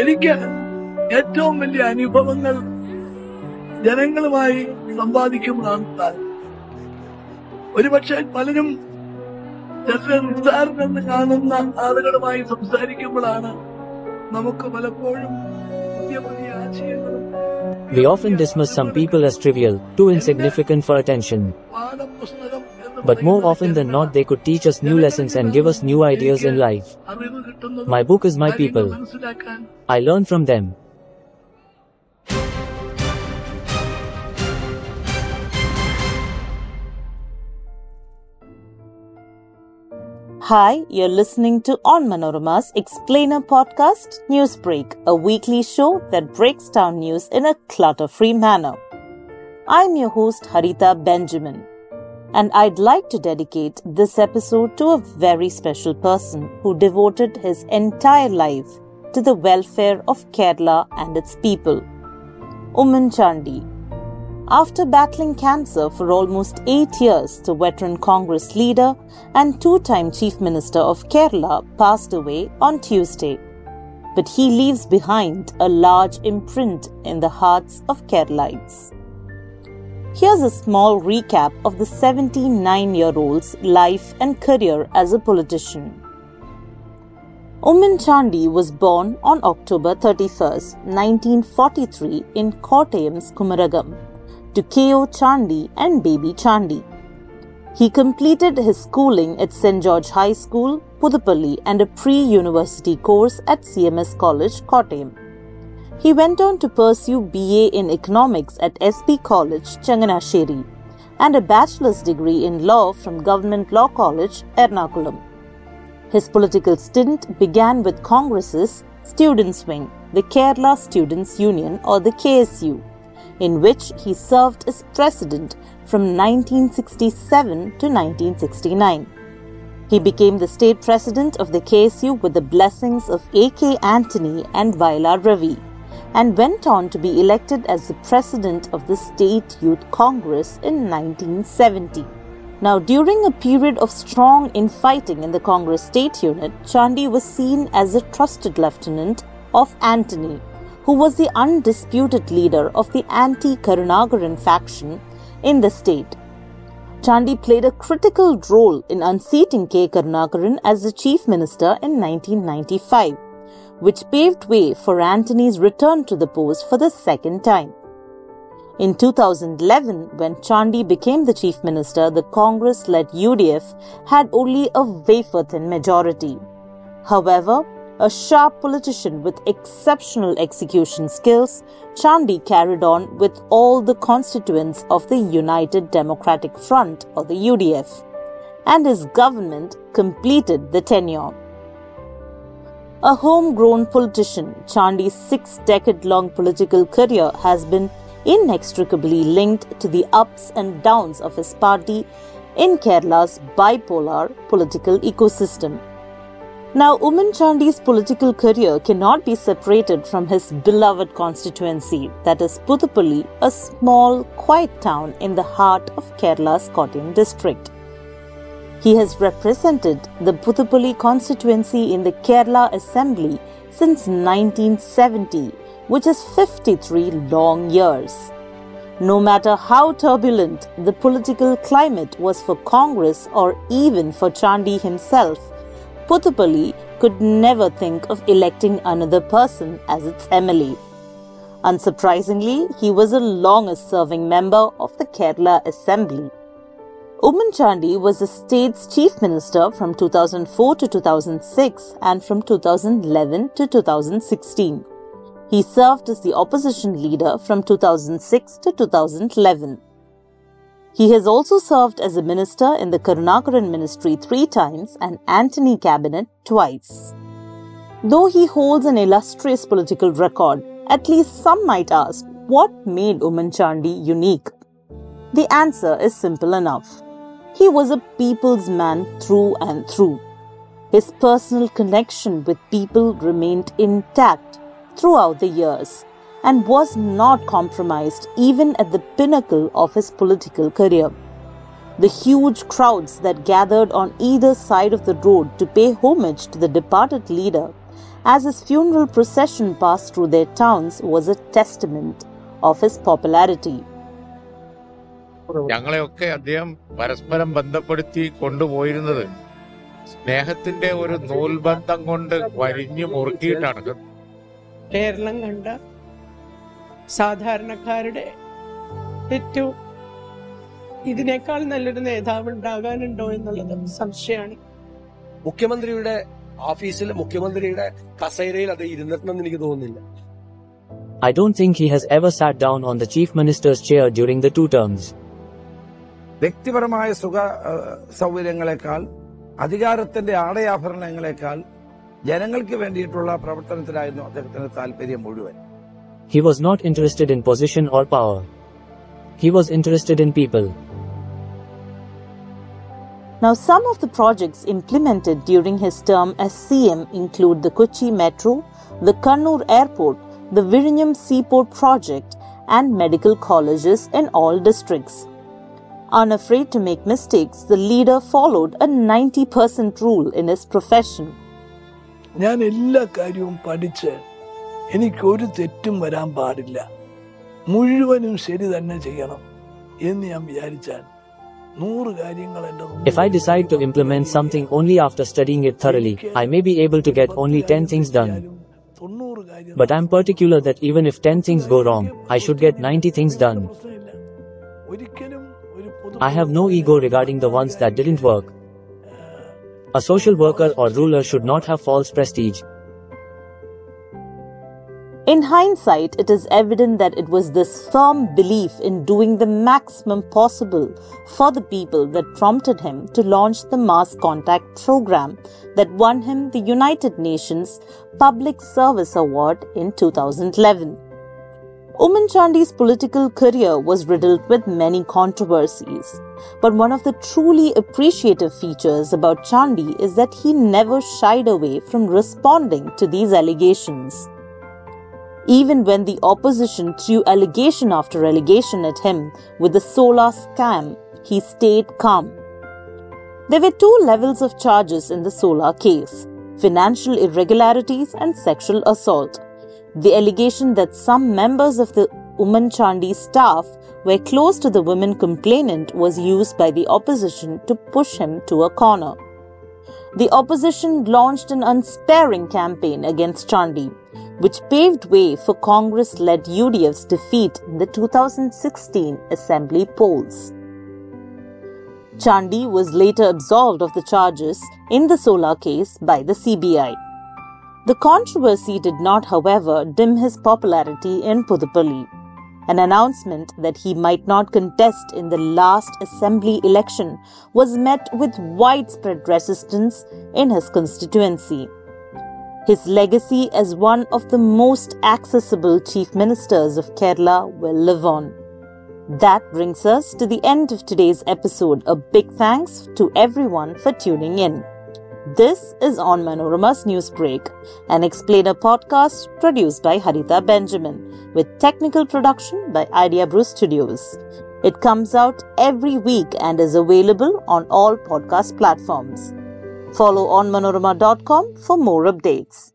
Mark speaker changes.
Speaker 1: എനിക്ക് ഏറ്റവും വലിയ അനുഭവങ്ങൾ ജനങ്ങളുമായി സമ്പാദിക്കുമ്പോഴാണ് താല്പര്യം ഒരുപക്ഷെ പലരും ചില നിസ്സാരനെന്ന് കാണുന്ന ആളുകളുമായി സംസാരിക്കുമ്പോഴാണ് നമുക്ക് പലപ്പോഴും പുതിയ പുതിയ ആശയങ്ങളും
Speaker 2: We often dismiss some people as trivial, too insignificant for attention.
Speaker 1: പാഠപുസ്തകം എന്ന്
Speaker 2: but more often than not they could teach us new lessons and give us new ideas in life. My book is my people. I learn from them.
Speaker 3: Hi, you're listening to Onmanorama's Explainer podcast, Newsbreak, a weekly show that breaks down news in a clutter free manner. I'm your host, Harita Benjamin and I'd like to dedicate this episode to a very special person who devoted his entire life to the welfare of Kerala and its people. Oommen Chandy, after battling cancer for almost eight years, the veteran Congress leader and two time Chief Minister of Kerala passed away on Tuesday. But he leaves behind a large imprint in the hearts of Keralites. Here's a small recap of the 79 year old's life and career as a politician. Oommen Chandy was born on October 31, 1943 in Kottayam's Kumarakom to K.O. Chandy and Baby Chandy. He completed his schooling at St. George High School, Puthuppally and a pre-university course at CMS College, Kottayam. He went on to pursue BA in Economics at SB College, Changanassery and a bachelor's degree in law from Government Law College, Ernakulam. His political stint began with Congress's Students' Wing, the Kerala Students' Union or the KSU, in which he served as president from 1967 to 1969. He became the state president of the KSU with the blessings of A.K. Antony and Vayalar Ravi and went on to be elected as the president of the State Youth Congress in 1970. Now, during a period of strong infighting in the Congress state unit, Chandy was seen as a trusted lieutenant of Antony, who was the undisputed leader of the anti Karunakaran faction in the state. Chandy played a critical role in unseating K. Karunakaran as the chief minister in 1995, which paved way for Antony's return to the post for the second time. In 2011, when Chandy became the chief minister, the Congress led UDF had only a wafer thin majority. However, a sharp politician with exceptional execution skills, Chandy carried on with all the constituents of the United Democratic Front or the UDF, and his government completed the tenure. A homegrown politician, Chandy's six decade long political career has been inextricably linked to the ups and downs of his party in Kerala's bipolar political ecosystem. Now, Oommen Chandy's political career cannot be separated from his beloved constituency, that is Puthuppally, a small, quiet town in the heart of Kerala's Kottayam district. He has represented the Puthuppally constituency in the Kerala Assembly since 1970, which is 53 long years. No matter how turbulent the political climate was for Congress or even for Chandy himself, Puthuppally could never think of electing another person as its MLA. Unsurprisingly, he was a longest serving member of the Kerala Assembly. Oommen Chandy was the state's chief minister from 2004 to 2006 and from 2011 to 2016. He served as the opposition leader from 2006 to 2011. He has also served as a minister in the Karunakaran ministry three times and Antony cabinet twice. Though he holds an illustrious political record, at least some might ask, what made Oommen Chandy unique? The answer is simple enough. He was a people's man through and through. His personal connection with people remained intact throughout the years and was not compromised even at the pinnacle of his political career. The huge crowds that gathered on either side of the road to pay homage to the departed leader as his funeral procession passed through their towns was a testament of his popularity.
Speaker 4: ഞങ്ങളെയൊക്കെ അദ്ദേഹം പരസ്പരം ബന്ധപ്പെടുത്തി കൊണ്ടുപോയിരുന്നത്. സ്നേഹത്തിന്റെ ഒരു നൂൽബന്ധം കൊണ്ട് വരിഞ്ഞു മുറുക്കിയിട്ടാണ്.
Speaker 5: കേരളം കണ്ട സാധാരണക്കാരുടെ ഏറ്റവും ഇതിനേക്കാൾ നല്ലൊരു നേതാവ് ഉണ്ടാകാനുണ്ടോ എന്നുള്ളത് സംശയമാണ്.
Speaker 6: മുഖ്യമന്ത്രിയുടെ ഓഫീസിൽ മുഖ്യമന്ത്രിയുടെ കസേരയിൽ അത് ഇരുന്നിട്ടുണ്ടെന്ന് എനിക്ക് തോന്നുന്നില്ല.
Speaker 2: I don't think he has ever sat down on the chief minister's chair during the two terms.
Speaker 7: വ്യക്തിപരമായ സുഖ സൗകര്യങ്ങളെക്കാൾ അധികാരത്തിന്റെ ആടയാഭരണങ്ങളെക്കാൾ ജനങ്ങൾക്ക് വേണ്ടിയിട്ടുള്ള പ്രവർത്തനത്തിലായിരുന്നു He താല്പര്യം മുഴുവൻ.
Speaker 2: He was not interested in position or power he was interested in people
Speaker 3: Now, some of the projects implemented during his term as CM include the Kochi Metro, the Kannur Airport, the Vizhinjam Seaport Project, and medical colleges in all districts. Unafraid to make mistakes, the leader followed a 90% rule in his profession.
Speaker 1: ഞാൻ എല്ലാ കാര്യവും പഠിച്ച് എനിക്കൊരു തെറ്റും വരാൻ പാടില്ല മുഴുവനും ശരി തന്നെ ചെയ്യണം എന്ന് ഞാൻ വിചാരിച്ചാൽ നൂറ് കാര്യങ്ങൾ എന്റെ മുമ്പിൽ
Speaker 2: If I decide to implement something only after studying it thoroughly, I may be able to get only 10 things done.
Speaker 1: തൊണ്ണൂറ് കാര്യം
Speaker 2: But I'm particular that even if 10 things go wrong, I should get 90 things done. I have no ego regarding the ones that didn't work. A social worker or ruler should not have false prestige.
Speaker 3: In hindsight, it is evident that it was this firm belief in doing the maximum possible for the people that prompted him to launch the Mass Contact program that won him the United Nations Public Service Award in 2011. Oommen Chandy's political career was riddled with many controversies. But one of the truly appreciative features about Chandy is that he never shied away from responding to these allegations. Even when the opposition threw allegation after allegation at him with the solar scam, he stayed calm. There were two levels of charges in the solar case financial irregularities and sexual assault. The allegation that some members of the Oommen Chandy staff were close to the women complainant was used by the opposition to push him to a corner. The opposition launched an unsparing campaign against Chandy, which paved way for Congress led UDF's defeat in the 2016 Assembly polls. Chandy was later absolved of the charges in the Solar case by the CBI. The controversy did not, however, dim his popularity in Puthuppally. An announcement that he might not contest in the last assembly election was met with widespread resistance in his constituency. His legacy as one of the most accessible chief ministers of Kerala will live on. That brings us to the end of today's episode. A big thanks to everyone for tuning in. This is Onmanorama's News Break, an explainer podcast produced by Harita Benjamin with technical production by Idea Brew Studios. It comes out every week and is available on all podcast platforms. Follow onmanorama.com for more updates.